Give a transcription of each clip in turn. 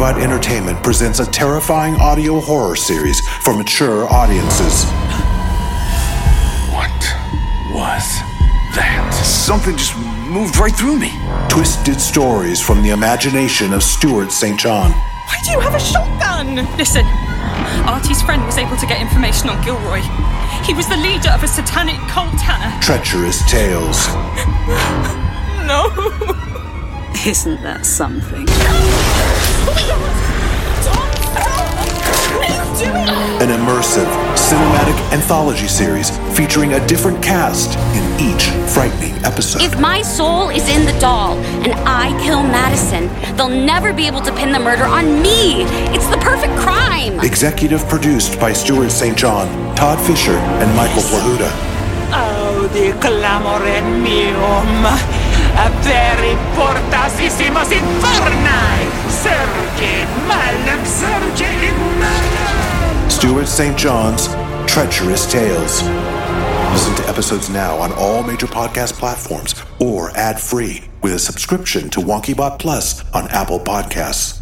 WonkyBot Entertainment presents a terrifying audio horror series for mature audiences. What was that? Something just moved right through me. Twisted stories from the imagination of Stuart St. John. Why do you have a shotgun? Listen, Artie's friend was able to get information on Gilroy. He was the leader of a satanic cult, Hannah. Treacherous tales. No. Isn't that something? An immersive, cinematic anthology series featuring a different cast in each frightening episode. If my soul is in the doll and I kill Madison, they'll never be able to pin the murder on me. It's the perfect crime. Executive produced by Stuart St. John, Todd Fisher, and Michael Plahuta. Audi oh, clamorem meum, oh aperi portasissimos in malum. Stuart St. John's Treacherous Tales. Listen to episodes now on all major podcast platforms or ad free with a subscription to WonkyBot Plus on Apple Podcasts.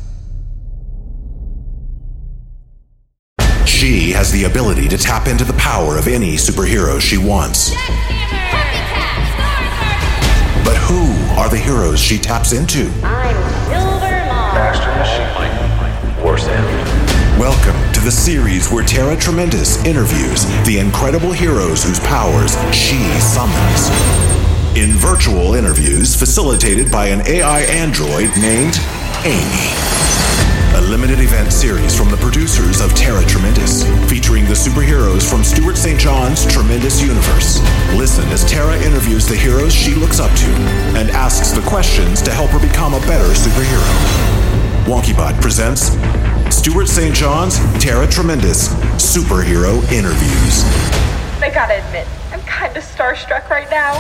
She has the ability to tap into the power of any superhero she wants. But who are the heroes she taps into? I'm Silver Moon, master Machine. Worse enemy. Welcome to the series where Tara Tremendous interviews the incredible heroes whose powers she summons. In virtual interviews facilitated by an AI android named Amy. A limited event series from the producers of Tara Tremendous, featuring the superheroes from Stuart St. John's Tremendous Universe. Listen as Tara interviews the heroes she looks up to and asks the questions to help her become a better superhero. WonkyBot presents Stuart St. John's Tara Tremendous Superhero Interviews. I gotta admit, I'm kinda starstruck right now.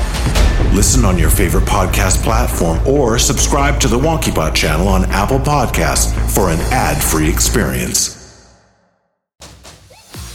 Listen on your favorite podcast platform or subscribe to the WonkyBot channel on Apple Podcasts for an ad free experience.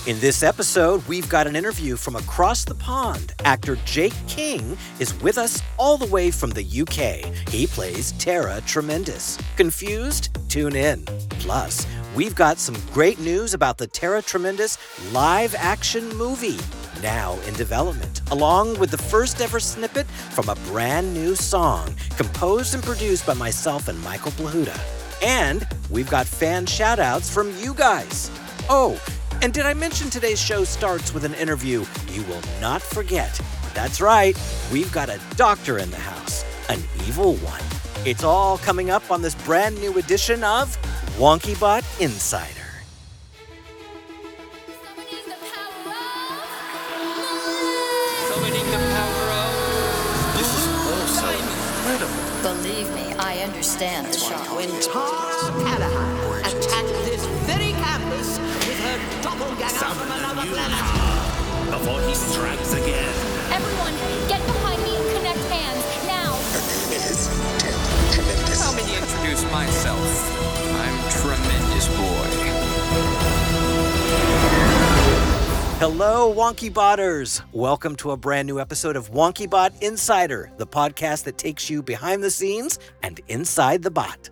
In this episode, we've got an interview from across the pond. Actor Jake King is with us all the way from the UK. He plays Tara Tremendous. Confused? Tune in. Plus, we've got some great news about the Tara Tremendous live action movie, now in development, along with the first ever snippet from a brand new song composed and produced by myself and Michael Plahuta. And we've got fan shout outs from you guys. Oh, and did I mention today's show starts with an interview you will not forget? That's right, we've got a doctor in the house, an evil one. It's all coming up on this brand new edition of WonkyBot Insider. I understand the shock. When Tara Callahan attacked this very campus with her doppelganger from another planet. Before he strikes again. Everyone, get behind me and connect hands now. Allow me to introduce myself. I'm Tremendous Boy. Hello, WonkyBotters! Welcome to a brand new episode of Wonky Bot Insider, the podcast that takes you behind the scenes and inside the bot.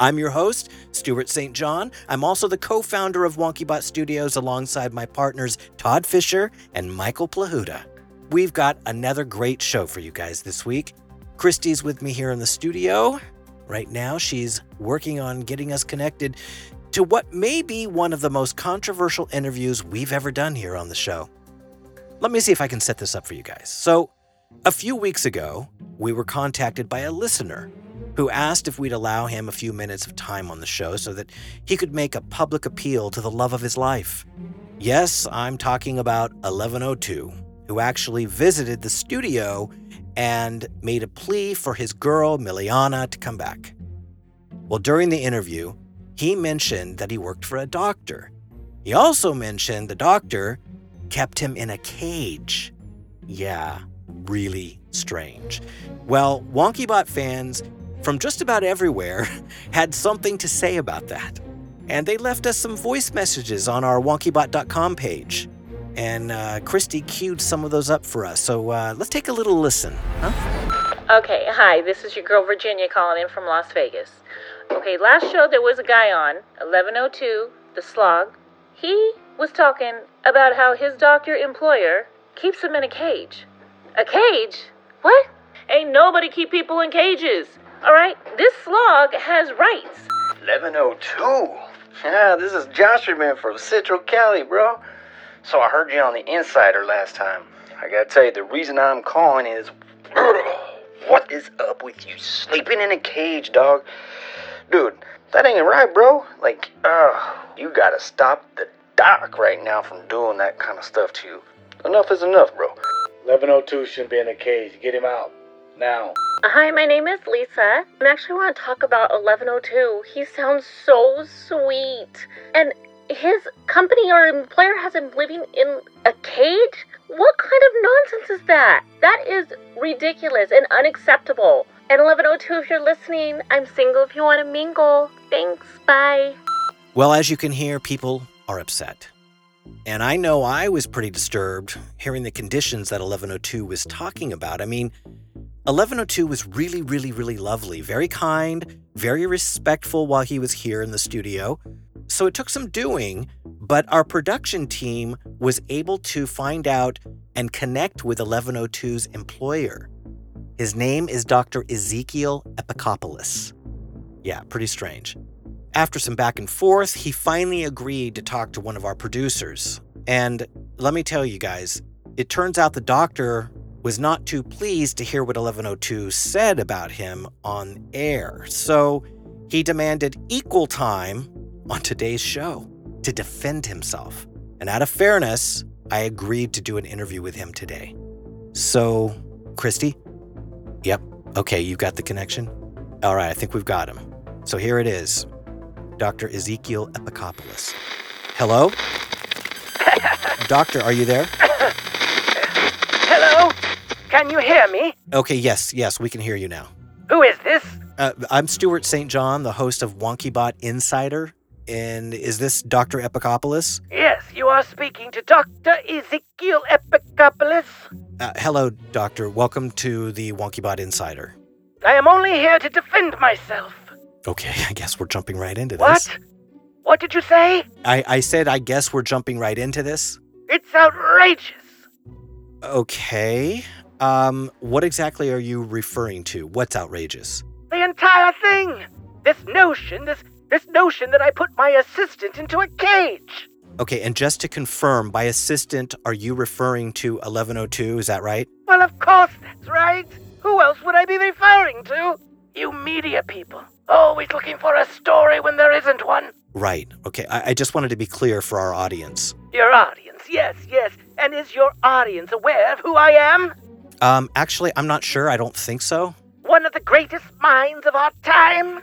I'm your host, Stuart St. John. I'm also the co founder of WonkyBot Studios alongside my partners Todd Fisher and Michael Plahuta. We've got another great show for you guys this week. Christy's with me here in the studio. Right now, she's working on getting us connected to what may be one of the most controversial interviews we've ever done here on the show. Let me see if I can set this up for you guys. So, a few weeks ago, we were contacted by a listener who asked if we'd allow him a few minutes of time on the show so that he could make a public appeal to the love of his life. Yes, I'm talking about 1102, who actually visited the studio and made a plea for his girl, Miliana, to come back. Well, during the interview, he mentioned that he worked for a doctor. He also mentioned the doctor kept him in a cage. Yeah, really strange. Well, WonkyBot fans from just about everywhere had something to say about that. And they left us some voice messages on our wonkybot.com page. And uh, Christy queued some of those up for us. So uh, let's take a little listen. Huh? Okay, hi, this is your girl Virginia calling in from Las Vegas. Okay, last show there was a guy on, 1102, the slog. He was talking about how his doctor employer keeps him in a cage. A cage? What? Ain't nobody keep people in cages. All right, this slog has rights. 1102. Yeah, this is Josherman from Central Cali, bro. So I heard you on the Insider last time. I gotta tell you, the reason I'm calling is. What is up with you sleeping in a cage, dog? Dude, that ain't right, bro. Like, uh, you gotta stop the doc right now from doing that kind of stuff to you. Enough is enough, bro. 1102 shouldn't be in a cage. Get him out. Now. Hi, my name is Lisa. I actually want to talk about 1102. He sounds so sweet. And his company or employer has him living in a cage? What kind of nonsense is that? That is ridiculous and unacceptable. And 1102, if you're listening, I'm single if you want to mingle. Thanks. Bye. Well, as you can hear, people are upset. And I know I was pretty disturbed hearing the conditions that 1102 was talking about. I mean, 1102 was really, really, really lovely, very kind, very respectful while he was here in the studio. So it took some doing, but our production team was able to find out and connect with 1102's employer. His name is Dr. Ezekiel Epikopoulos. Yeah, pretty strange. After some back and forth, he finally agreed to talk to one of our producers. And let me tell you guys, it turns out the doctor was not too pleased to hear what 1102 said about him on air. So he demanded equal time on today's show to defend himself. And out of fairness, I agreed to do an interview with him today. So, Christy? Yep. Okay, you got the connection? All right, I think we've got him. So here it is Dr. Ezekiel Epikopoulos. Hello? Doctor, are you there? Hello? Can you hear me? Okay, yes, yes, we can hear you now. Who is this? Uh, I'm Stuart St. John, the host of WonkyBot Insider. And is this Dr. Epikopoulos? Yes, you are speaking to Dr. Ezekiel Epikopoulos. Uh, hello, Doctor. Welcome to the WonkyBot Insider. I am only here to defend myself. Okay, I guess we're jumping right into What? this. What? What did you say? I, I said, I guess we're jumping right into this. It's outrageous. Okay. Um, what exactly are you referring to? What's outrageous? The entire thing. This notion, this this notion that I put my assistant into a cage. Okay, and just to confirm, by assistant, are you referring to 1102? Is that right? Well, of course that's right. Who else would I be referring to? You media people, always looking for a story when there isn't one. Right. Okay, I, I just wanted to be clear for our audience. Your audience, yes, yes. And is your audience aware of who I am? Um, actually, I'm not sure. I don't think so. One of the greatest minds of our time?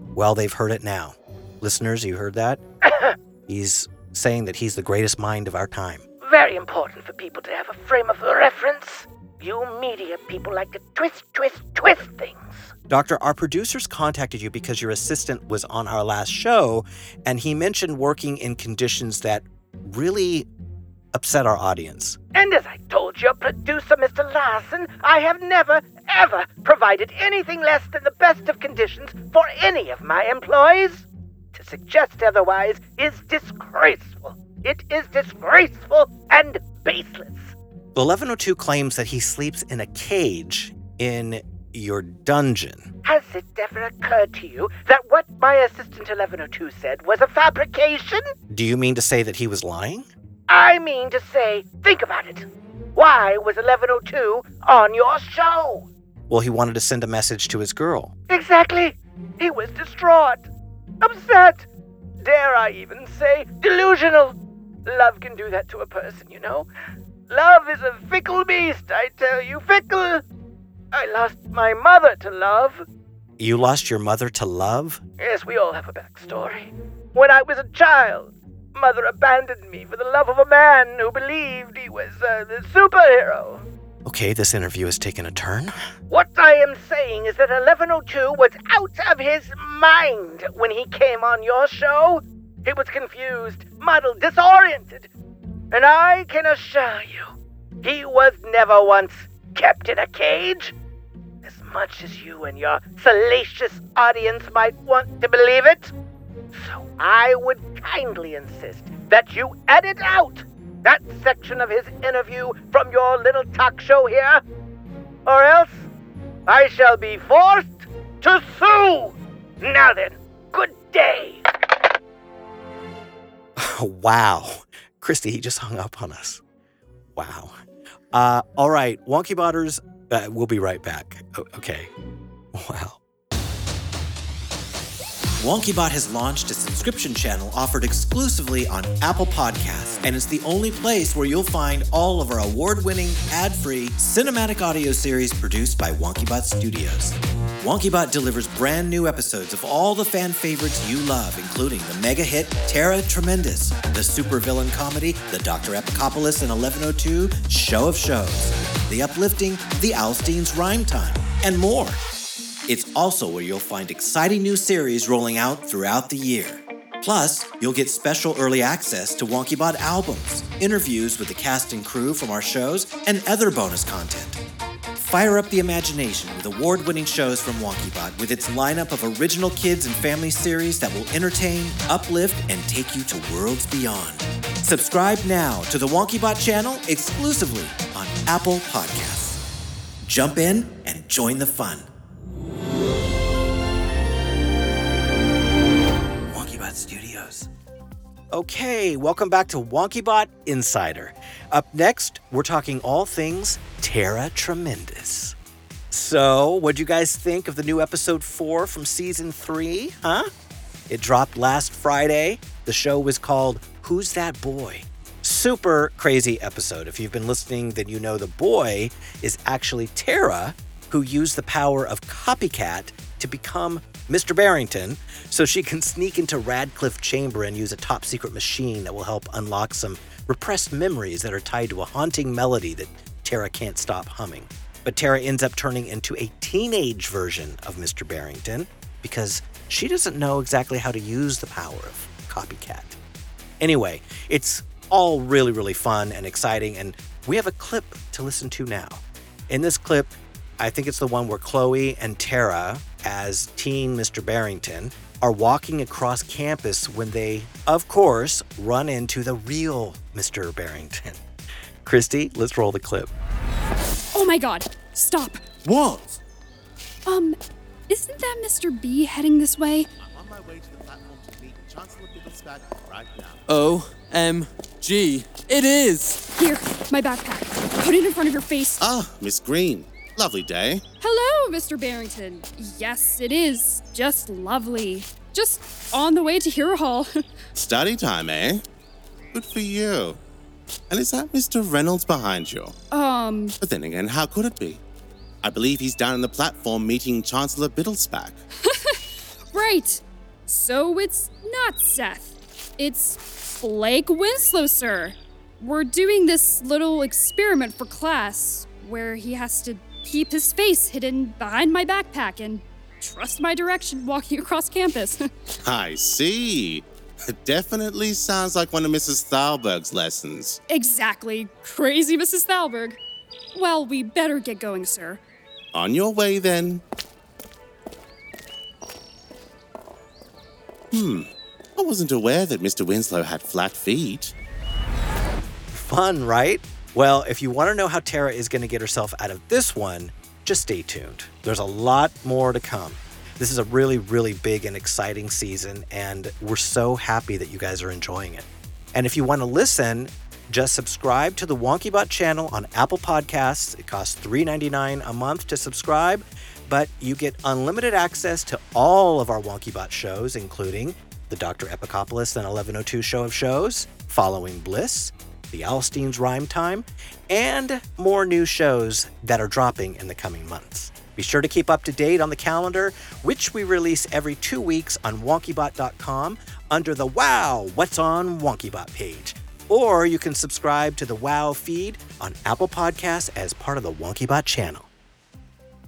Well, they've heard it now. Listeners, you heard that? he's saying that he's the greatest mind of our time. Very important for people to have a frame of reference. You media people like to twist, twist, twist things. Doctor, our producers contacted you because your assistant was on our last show, and he mentioned working in conditions that really upset our audience. And as I told your producer, Mr. Larson, I have never, ever provided anything less than the best of conditions for any of my employees. To suggest otherwise is disgraceful. It is disgraceful and baseless. 1102 claims that he sleeps in a cage in your dungeon. Has it ever occurred to you that what my assistant 1102 said was a fabrication? Do you mean to say that he was lying? I mean to say, think about it. Why was 1102 on your show? Well, he wanted to send a message to his girl. Exactly. He was distraught, upset, dare I even say, delusional. Love can do that to a person, you know. Love is a fickle beast, I tell you, fickle. I lost my mother to love. You lost your mother to love? Yes, we all have a backstory. When I was a child, mother abandoned me for the love of a man who believed he was uh, the superhero. Okay, this interview has taken a turn. What I am saying is that 1102 was out of his mind when he came on your show. He was confused, muddled, disoriented. And I can assure you, he was never once kept in a cage. As much as you and your salacious audience might want to believe it. So I would kindly insist that you edit out that section of his interview from your little talk show here, or else I shall be forced to sue. Now then, good day. wow. Christy, he just hung up on us. Wow. Uh, all right, Wonky Botters, uh, we'll be right back. O- okay. Wow. WonkyBot has launched a subscription channel offered exclusively on Apple Podcasts, and it's the only place where you'll find all of our award winning, ad free cinematic audio series produced by WonkyBot Studios. WonkyBot delivers brand new episodes of all the fan favorites you love, including the mega hit Tara Tremendous, the supervillain comedy The Dr. Epicopoulos and 1102 Show of Shows, the uplifting The Alstein's Rhyme Time, and more. It's also where you'll find exciting new series rolling out throughout the year. Plus, you'll get special early access to WonkyBot albums, interviews with the cast and crew from our shows, and other bonus content. Fire up the imagination with award winning shows from WonkyBot with its lineup of original kids and family series that will entertain, uplift, and take you to worlds beyond. Subscribe now to the WonkyBot channel exclusively on Apple Podcasts. Jump in and join the fun. Studios. Okay, welcome back to WonkyBot Insider. Up next, we're talking all things Tara Tremendous. So, what'd you guys think of the new episode four from season three? Huh? It dropped last Friday. The show was called Who's That Boy? Super crazy episode. If you've been listening, then you know the boy is actually Tara, who used the power of Copycat to become Mr. Barrington so she can sneak into Radcliffe Chamber and use a top secret machine that will help unlock some repressed memories that are tied to a haunting melody that Tara can't stop humming. But Tara ends up turning into a teenage version of Mr. Barrington because she doesn't know exactly how to use the power of Copycat. Anyway, it's all really, really fun and exciting, and we have a clip to listen to now. In this clip, I think it's the one where Chloe and Tara, as teen Mr. Barrington, are walking across campus when they, of course, run into the real Mr. Barrington. Christy, let's roll the clip. Oh my god, stop. What? Um, isn't that Mr. B heading this way? I'm on my way to the platform to meet Chancellor Bigglesback right now. O M G. It is! Here, my backpack. Put it in front of your face. Ah, Miss Green. Lovely day. Hello, Mr. Barrington. Yes, it is. Just lovely. Just on the way to Hero Hall. Study time, eh? Good for you. And is that Mr. Reynolds behind you? um, But then again, how could it be? I believe he's down on the platform meeting Chancellor Biddlesback. right. So it's not Seth. It's Blake Winslow, sir. We're doing this little experiment for class where he has to keep his face hidden behind my backpack and trust my direction walking across campus. I see. It definitely sounds like one of Mrs. Thalberg's lessons. exactly. Crazy Mrs. Thalberg. Well, we better get going, sir. On your way then. Hmm. I wasn't aware that Mr. Winslow had flat feet. Fun, right? Well, if you want to know how Tara is going to get herself out of this one, just stay tuned. There's a lot more to come. This is a really, really big and exciting season, and we're so happy that you guys are enjoying it. And if you want to listen, just subscribe to the WonkyBot channel on Apple Podcasts. It costs $3.99 a month to subscribe, but you get unlimited access to all of our WonkyBot shows, including the Dr. Epicopoulos and 1102 Show of Shows, Following Bliss, The Alstein's Rhyme Time, and more new shows that are dropping in the coming months. Be sure to keep up to date on the calendar, which we release every two weeks on wonkybot.com under the Wow, What's on WonkyBot page. Or you can subscribe to the Wow feed on Apple Podcasts as part of the WonkyBot channel.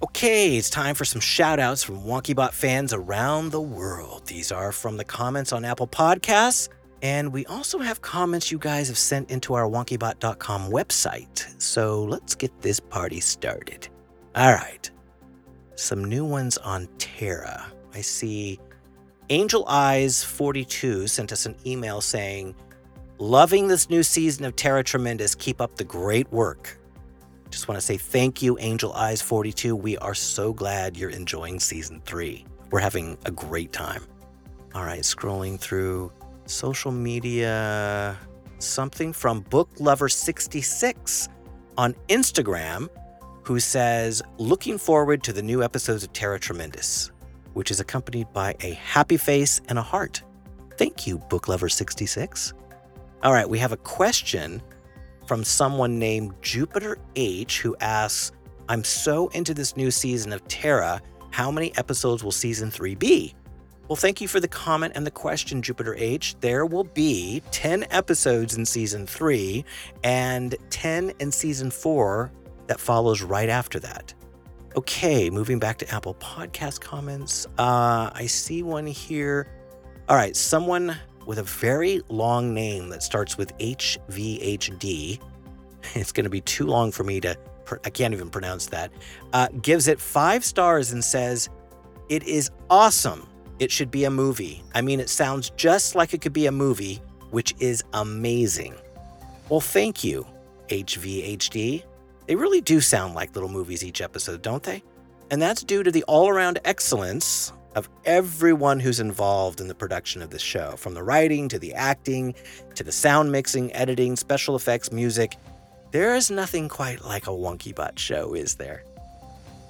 Okay, it's time for some shout outs from WonkyBot fans around the world. These are from the comments on Apple Podcasts, and we also have comments you guys have sent into our wonkybot.com website. So let's get this party started. All right. some new ones on Tara. I see Angel Eyes 42 sent us an email saying, Loving this new season of Tara Tremendous. Keep up the great work. Just want to say thank you, Angel Eyes 42. We are so glad you're enjoying season three. We're having a great time. All right, scrolling through social media, something from Book Lover 66 on Instagram who says, Looking forward to the new episodes of Tara Tremendous, which is accompanied by a happy face and a heart. Thank you, Book Lover 66. All right, we have a question from someone named Jupiter H who asks, I'm so into this new season of Tara. How many episodes will season three be? Well, thank you for the comment and the question, Jupiter H. There will be 10 episodes in season three and 10 in season four that follows right after that. Okay, moving back to Apple Podcast comments. Uh, I see one here. All right, someone with a very long name that starts with HVHD. It's going to be too long for me to, I can't even pronounce that. Uh, gives it five stars and says, It is awesome. It should be a movie. I mean, it sounds just like it could be a movie, which is amazing. Well, thank you, HVHD. They really do sound like little movies each episode, don't they? And that's due to the all around excellence of everyone who's involved in the production of this show, from the writing to the acting to the sound mixing, editing, special effects, music. There is nothing quite like a Wonky WonkyBot show, is there?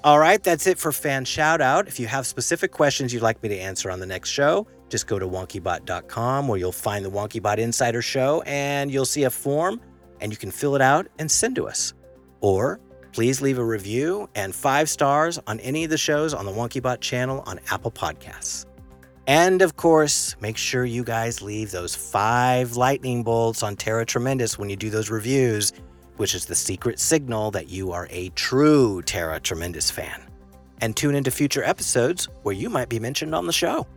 All right, that's it for fan shout out. If you have specific questions you'd like me to answer on the next show, just go to wonkybot.com where you'll find the WonkyBot Insider Show and you'll see a form and you can fill it out and send to us. Or please leave a review and five stars on any of the shows on the WonkyBot channel on Apple Podcasts. And of course, make sure you guys leave those five lightning bolts on Tara Tremendous when you do those reviews, which is the secret signal that you are a true Tara Tremendous fan. And tune into future episodes where you might be mentioned on the show.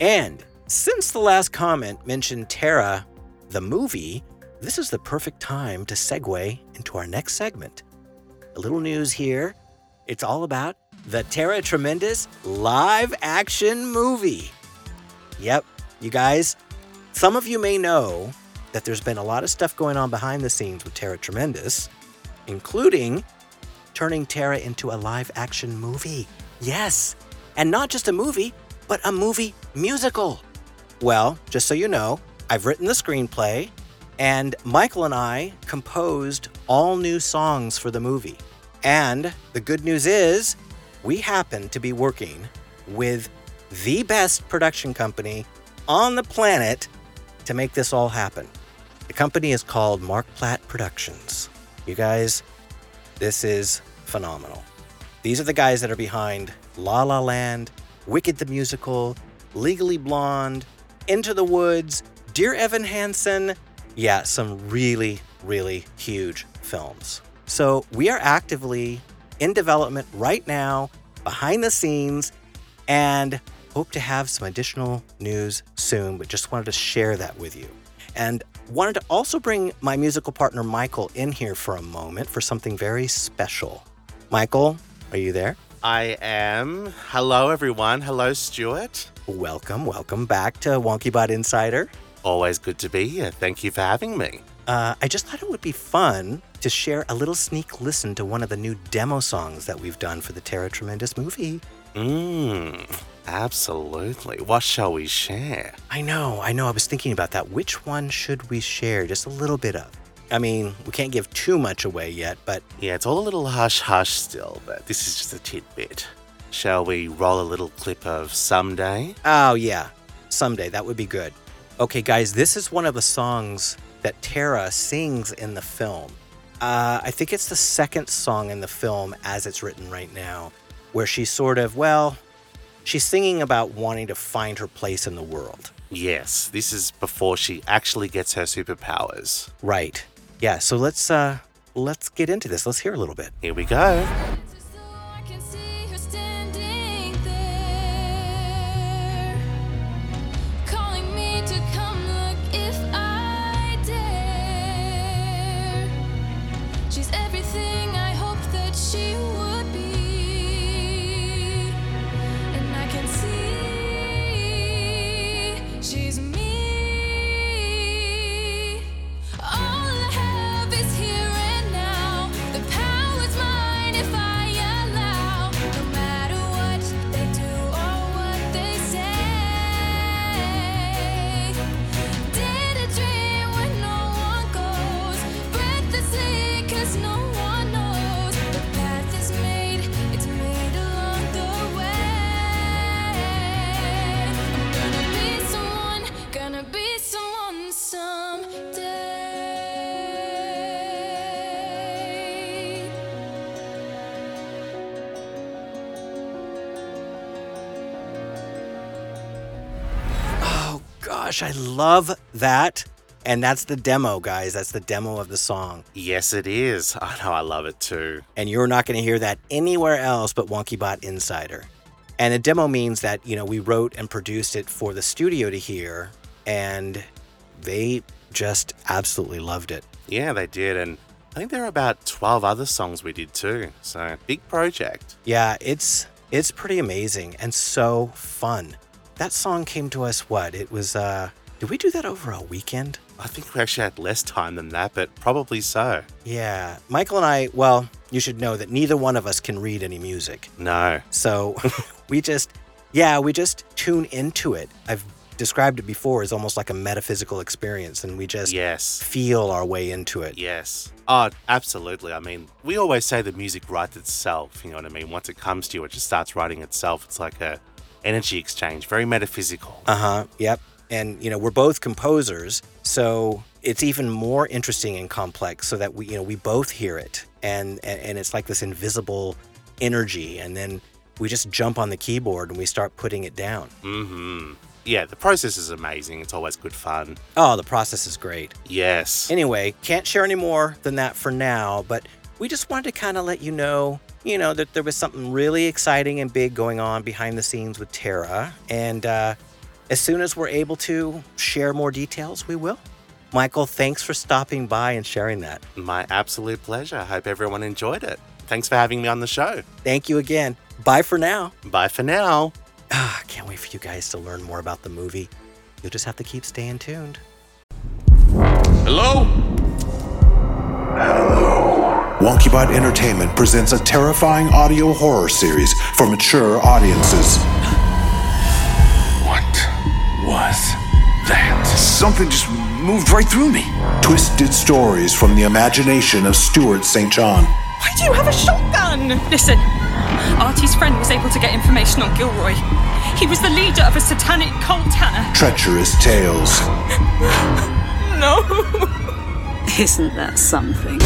And since the last comment mentioned Tara, the movie, this is the perfect time to segue into our next segment. A little news here. It's all about the Tara Tremendous live action movie. Yep, you guys, some of you may know that there's been a lot of stuff going on behind the scenes with Tara Tremendous, including turning Tara into a live action movie. Yes, and not just a movie, but a movie musical. Well, just so you know, I've written the screenplay, and Michael and I composed all new songs for the movie. And the good news is, we happen to be working with the best production company on the planet to make this all happen. The company is called Mark Platt Productions. You guys, this is phenomenal. These are the guys that are behind La La Land, Wicked the Musical, Legally Blonde, Into the Woods, Dear Evan Hansen. Yeah, some really, really huge films. So we are actively in development right now, behind the scenes, and hope to have some additional news soon, but just wanted to share that with you. And wanted to also bring my musical partner Michael in here for a moment for something very special. Michael, are you there? I am. Hello, everyone. Hello, Stuart. Welcome, welcome back to WonkyBot Insider. Always good to be here. Thank you for having me. Uh, I just thought it would be fun to share a little sneak listen to one of the new demo songs that we've done for the Tara Tremendous movie. Mmm, absolutely. What shall we share? I know, I know. I was thinking about that. Which one should we share? Just a little bit of. I mean, we can't give too much away yet, but. Yeah, it's all a little hush hush still, but this is just a tidbit. Shall we roll a little clip of Someday? Oh, yeah. Someday. That would be good. Okay, guys, this is one of the songs that Tara sings in the film. Uh, I think it's the second song in the film as it's written right now, where she's sort of, well, she's singing about wanting to find her place in the world. Yes, this is before she actually gets her superpowers. Right. Yeah, so let's uh let's get into this. Let's hear a little bit. Here we go. Gosh, I love that. And that's the demo, guys. That's the demo of the song. Yes, it is. I know, I love it too. And you're not going to hear that anywhere else but WonkyBot Insider. And a demo means that, you know, we wrote and produced it for the studio to hear, and they just absolutely loved it. Yeah, they did. And I think there are about 12 other songs we did too. So, big project. Yeah, it's it's pretty amazing and so fun. That song came to us what? It was uh did we do that over a weekend? I think we actually had less time than that, but probably so. Yeah. Michael and I, well, you should know that neither one of us can read any music. No. So we just, yeah, we just tune into it. I've described it before as almost like a metaphysical experience, and we just yes. feel our way into it. Yes. Oh, absolutely. I mean, we always say the music writes itself. You know what I mean? Once it comes to you, it just starts writing itself. It's like a energy exchange, very metaphysical. Uh huh. Yep. And you know, we're both composers, so it's even more interesting and complex. So that we, you know, we both hear it, and and, and it's like this invisible energy, and then we just jump on the keyboard and we start putting it down. Mm-hmm. Yeah, the process is amazing. It's always good fun. Oh, the process is great. Yes. Anyway, can't share any more than that for now, but we just wanted to kind of let you know, you know, that there was something really exciting and big going on behind the scenes with Tara. And uh, as soon as we're able to share more details, we will. Michael, thanks for stopping by and sharing that. My absolute pleasure. I hope everyone enjoyed it. Thanks for having me on the show. Thank you again. Bye for now. Bye for now. Ah, can't wait for you guys to learn more about the movie. You'll just have to keep staying tuned. Hello? Hello? WonkyBot Entertainment presents a terrifying audio horror series for mature audiences. What was that? Something just moved right through me. Twisted stories from the imagination of Stuart St. John. Why do you have a shotgun? Listen, Artie's friend was able to get information on Gilroy. He was the leader of a satanic cult, Hannah. Treacherous tales. No. Isn't that something?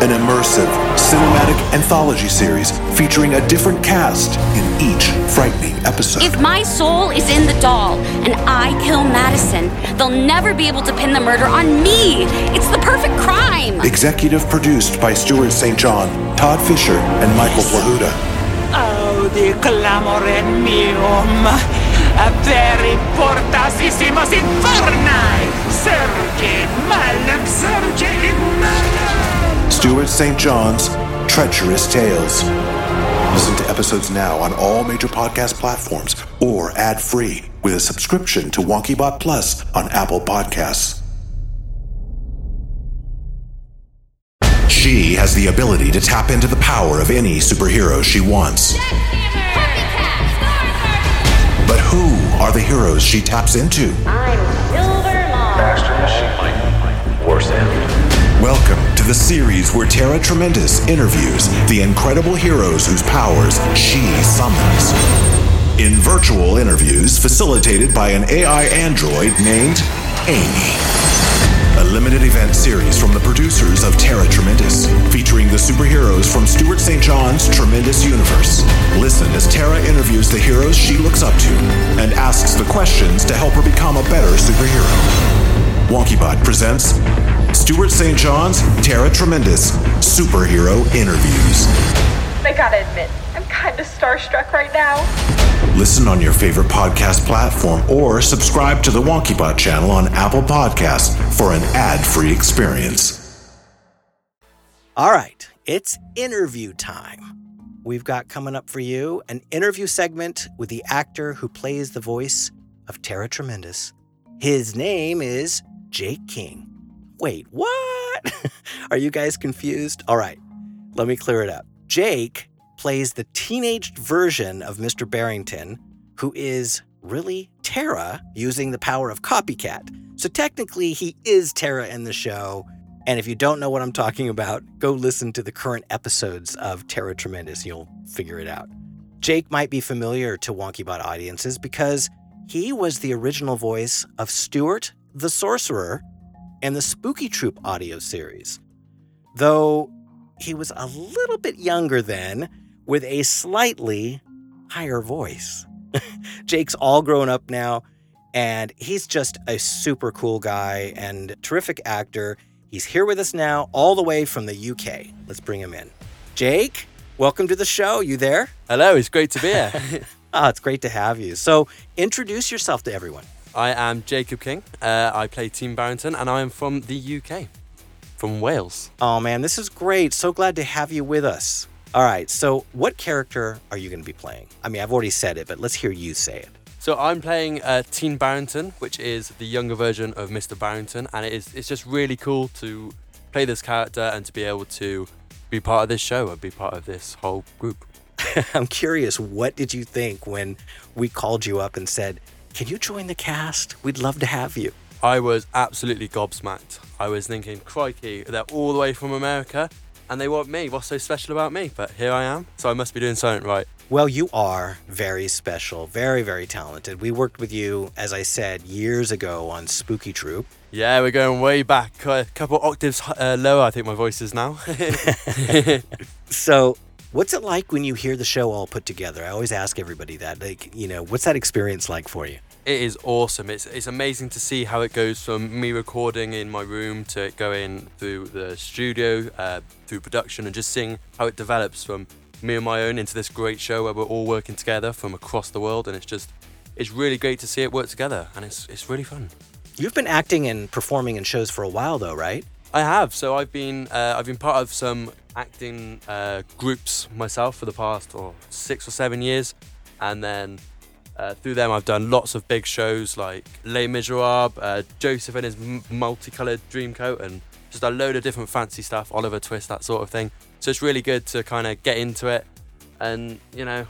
An immersive, cinematic anthology series featuring a different cast in each frightening episode. If my soul is in the doll and I kill Madison, they'll never be able to pin the murder on me. It's the perfect crime. Executive produced by Stuart St. John, Todd Fisher, and Michael Plahuta. Audi oh, clamorem meum, oh veri portasissimos inferni, surge malum, surge in malum. Stuart St. John's Treacherous Tales. Listen to episodes now on all major podcast platforms or ad free with a subscription to WonkyBot Plus on Apple Podcasts. She has the ability to tap into the power of any superhero she wants. But who are the heroes she taps into? I'm Silver Maw. Master Machine. Worse end. Welcome to the series where Tara Tremendous interviews the incredible heroes whose powers she summons. In virtual interviews facilitated by an AI android named Amy. A limited event series from the producers of Tara Tremendous, featuring the superheroes from Stuart St. John's Tremendous Universe. Listen as Tara interviews the heroes she looks up to and asks the questions to help her become a better superhero. WonkyBot presents Stuart St. John's Tara Tremendous Superhero Interviews. I gotta admit, I'm kinda starstruck right now. Listen on your favorite podcast platform or subscribe to the WonkyBot channel on Apple Podcasts for an ad free experience. All right, it's interview time. We've got coming up for you an interview segment with the actor who plays the voice of Tara Tremendous. His name is Jake King. Wait, what? Are you guys confused? All right, let me clear it up. Jake plays the teenaged version of Mr. Barrington, who is really Tara using the power of copycat. So technically, he is Tara in the show. And if you don't know what I'm talking about, go listen to the current episodes of Tara Tremendous. You'll figure it out. Jake might be familiar to WonkyBot audiences because he was the original voice of Stuart the Sorcerer in the Spooky Troop audio series. Though he was a little bit younger then, with a slightly higher voice. Jake's all grown up now, and he's just a super cool guy and terrific actor. He's here with us now, all the way from the UK. Let's bring him in. Jake, welcome to the show. You there? Hello, it's great to be here. oh, it's great to have you. So, introduce yourself to everyone. I am Jacob King. Uh, I play Teen Barrington, and I am from the UK, from Wales. Oh, man, this is great. So glad to have you with us. All right, so what character are you going to be playing? I mean, I've already said it, but let's hear you say it. So I'm playing uh, Teen Barrington, which is the younger version of Mr. Barrington, and it is it's just really cool to play this character and to be able to be part of this show and be part of this whole group. I'm curious, what did you think when we called you up and said, "Can you join the cast? We'd love to have you." I was absolutely gobsmacked. I was thinking, crikey, they're all the way from America and they want me. What's so special about me? But here I am, so I must be doing something right. Well, you are very special, very, very talented. We worked with you, as I said, years ago on Spooky Troop. Yeah, we're going way back, a couple octaves uh, lower, I think my voice is now. so, what's it like when you hear the show all put together? I always ask everybody that. Like, you know, what's that experience like for you? It is awesome. It's it's amazing to see how it goes from me recording in my room to it going through the studio, uh, through production, and just seeing how it develops from me and my own into this great show where we're all working together from across the world, and it's just it's really great to see it work together, and it's it's really fun. You've been acting and performing in shows for a while, though, right? I have. So I've been uh, I've been part of some acting uh, groups myself for the past or six or seven years, and then uh, through them, I've done lots of big shows like Les Miserables, uh, Joseph and his m- multicolored dreamcoat, and just a load of different fancy stuff, Oliver Twist, that sort of thing. So it's really good to kind of get into it and, you know,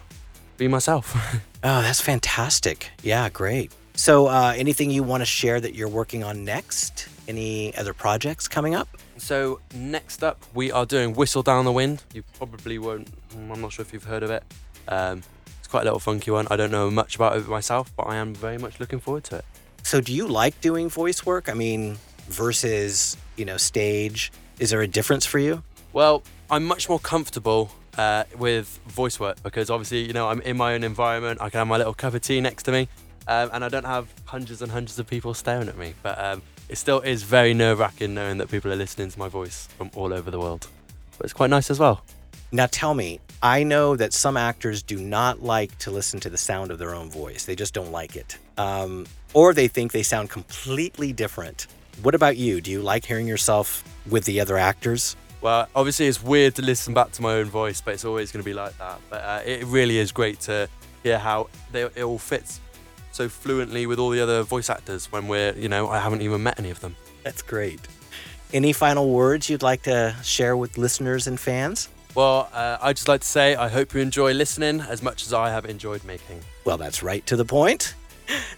be myself. oh, that's fantastic. Yeah, great. So, uh, anything you want to share that you're working on next? Any other projects coming up? So, next up, we are doing Whistle Down the Wind. You probably won't, I'm not sure if you've heard of it. Um, quite a little funky one. I don't know much about it myself, but I am very much looking forward to it. So, do you like doing voice work? I mean, versus, you know, stage? Is there a difference for you? Well, I'm much more comfortable uh, with voice work because obviously, you know, I'm in my own environment. I can have my little cup of tea next to me, um, and I don't have hundreds and hundreds of people staring at me. But um, it still is very nerve wracking knowing that people are listening to my voice from all over the world. But it's quite nice as well. Now, tell me, I know that some actors do not like to listen to the sound of their own voice. They just don't like it. Um, or they think they sound completely different. What about you? Do you like hearing yourself with the other actors? Well, obviously, it's weird to listen back to my own voice, but it's always going to be like that. But uh, it really is great to hear how they, it all fits so fluently with all the other voice actors when we're, you know, I haven't even met any of them. That's great. Any final words you'd like to share with listeners and fans? Well, uh, I'd just like to say I hope you enjoy listening as much as I have enjoyed making. Well, that's right to the point.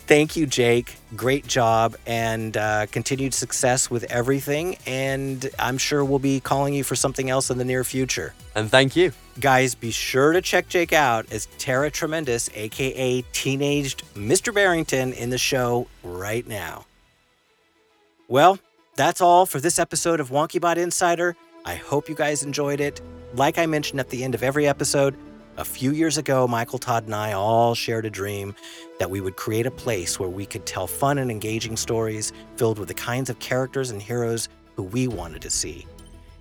Thank you, Jake. Great job and uh, continued success with everything. And I'm sure we'll be calling you for something else in the near future. And thank you. Guys, be sure to check Jake out as Tara Tremendous, aka Teenaged Mr. Barrington, in the show right now. Well, that's all for this episode of WonkyBot Insider. I hope you guys enjoyed it. Like I mentioned at the end of every episode, a few years ago, Michael Todd and I all shared a dream that we would create a place where we could tell fun and engaging stories filled with the kinds of characters and heroes who we wanted to see.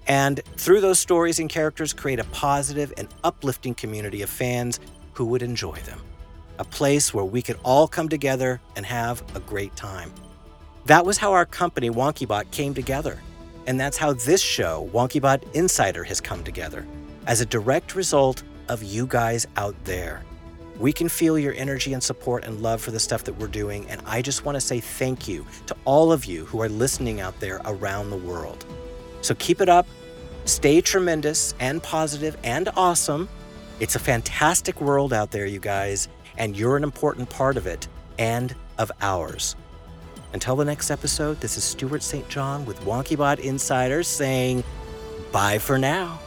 And through those stories and characters, create a positive and uplifting community of fans who would enjoy them. A place where we could all come together and have a great time. That was how our company, WonkyBot, came together. And that's how this show, WonkyBot Insider, has come together as a direct result of you guys out there. We can feel your energy and support and love for the stuff that we're doing. And I just want to say thank you to all of you who are listening out there around the world. So keep it up, stay tremendous and positive and awesome. It's a fantastic world out there, you guys, and you're an important part of it and of ours. Until the next episode, this is Stuart St. John with WonkyBot Insiders saying bye for now.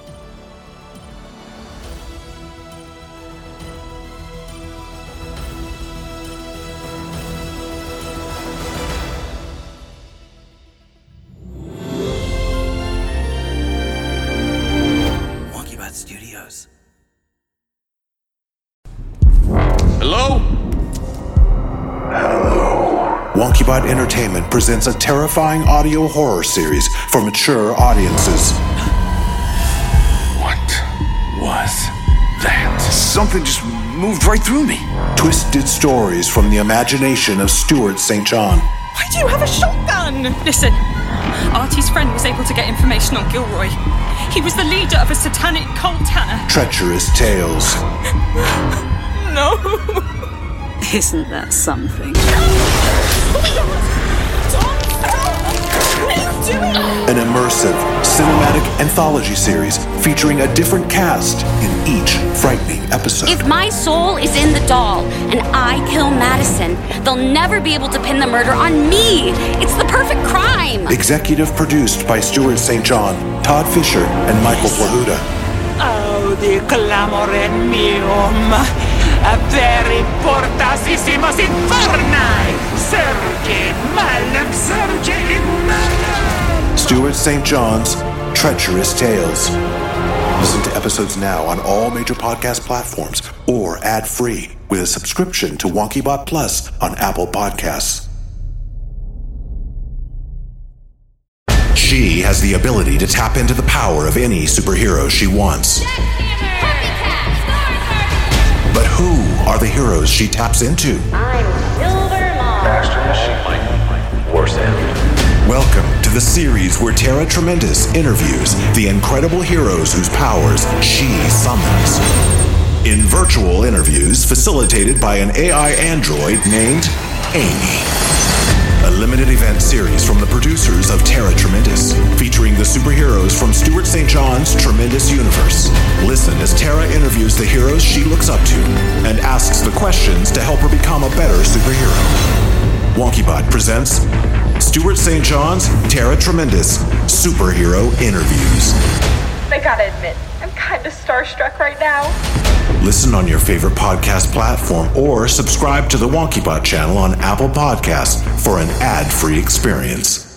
Entertainment presents a terrifying audio horror series for mature audiences. What was that? Something just moved right through me. Twisted stories from the imagination of Stuart St. John. Why do you have a shotgun? Listen, Artie's friend was able to get information on Gilroy. He was the leader of a satanic cult, Hannah. Treacherous tales. No. Isn't that something? An immersive, cinematic anthology series featuring a different cast in each frightening episode. If my soul is in the doll and I kill Madison, they'll never be able to pin the murder on me. It's the perfect crime. Executive produced by Stuart St. John, Todd Fisher, and Michael Plahuta. Oh, the clamoren meum. Veri portasissimos inferni. Surge malum, surge in malum. Stuart St. John's Treacherous Tales. Listen to episodes now on all major podcast platforms or ad free with a subscription to WonkyBot Plus on Apple Podcasts. She has the ability to tap into the power of any superhero she wants. But who are the heroes she taps into? I'm Silvermont. Master Machine. Worst end. Welcome to the series where Tara Tremendous interviews the incredible heroes whose powers she summons. In virtual interviews facilitated by an AI android named Amy. A limited event series from the producers of Tara Tremendous, featuring the superheroes from Stuart St. John's Tremendous Universe. Listen as Tara interviews the heroes she looks up to and asks the questions to help her become a better superhero. WonkyBot presents Stuart St. John's Tara Tremendous Superhero Interviews. I gotta admit, I'm kinda starstruck right now. Listen on your favorite podcast platform or subscribe to the WonkyBot channel on Apple Podcasts for an ad free experience.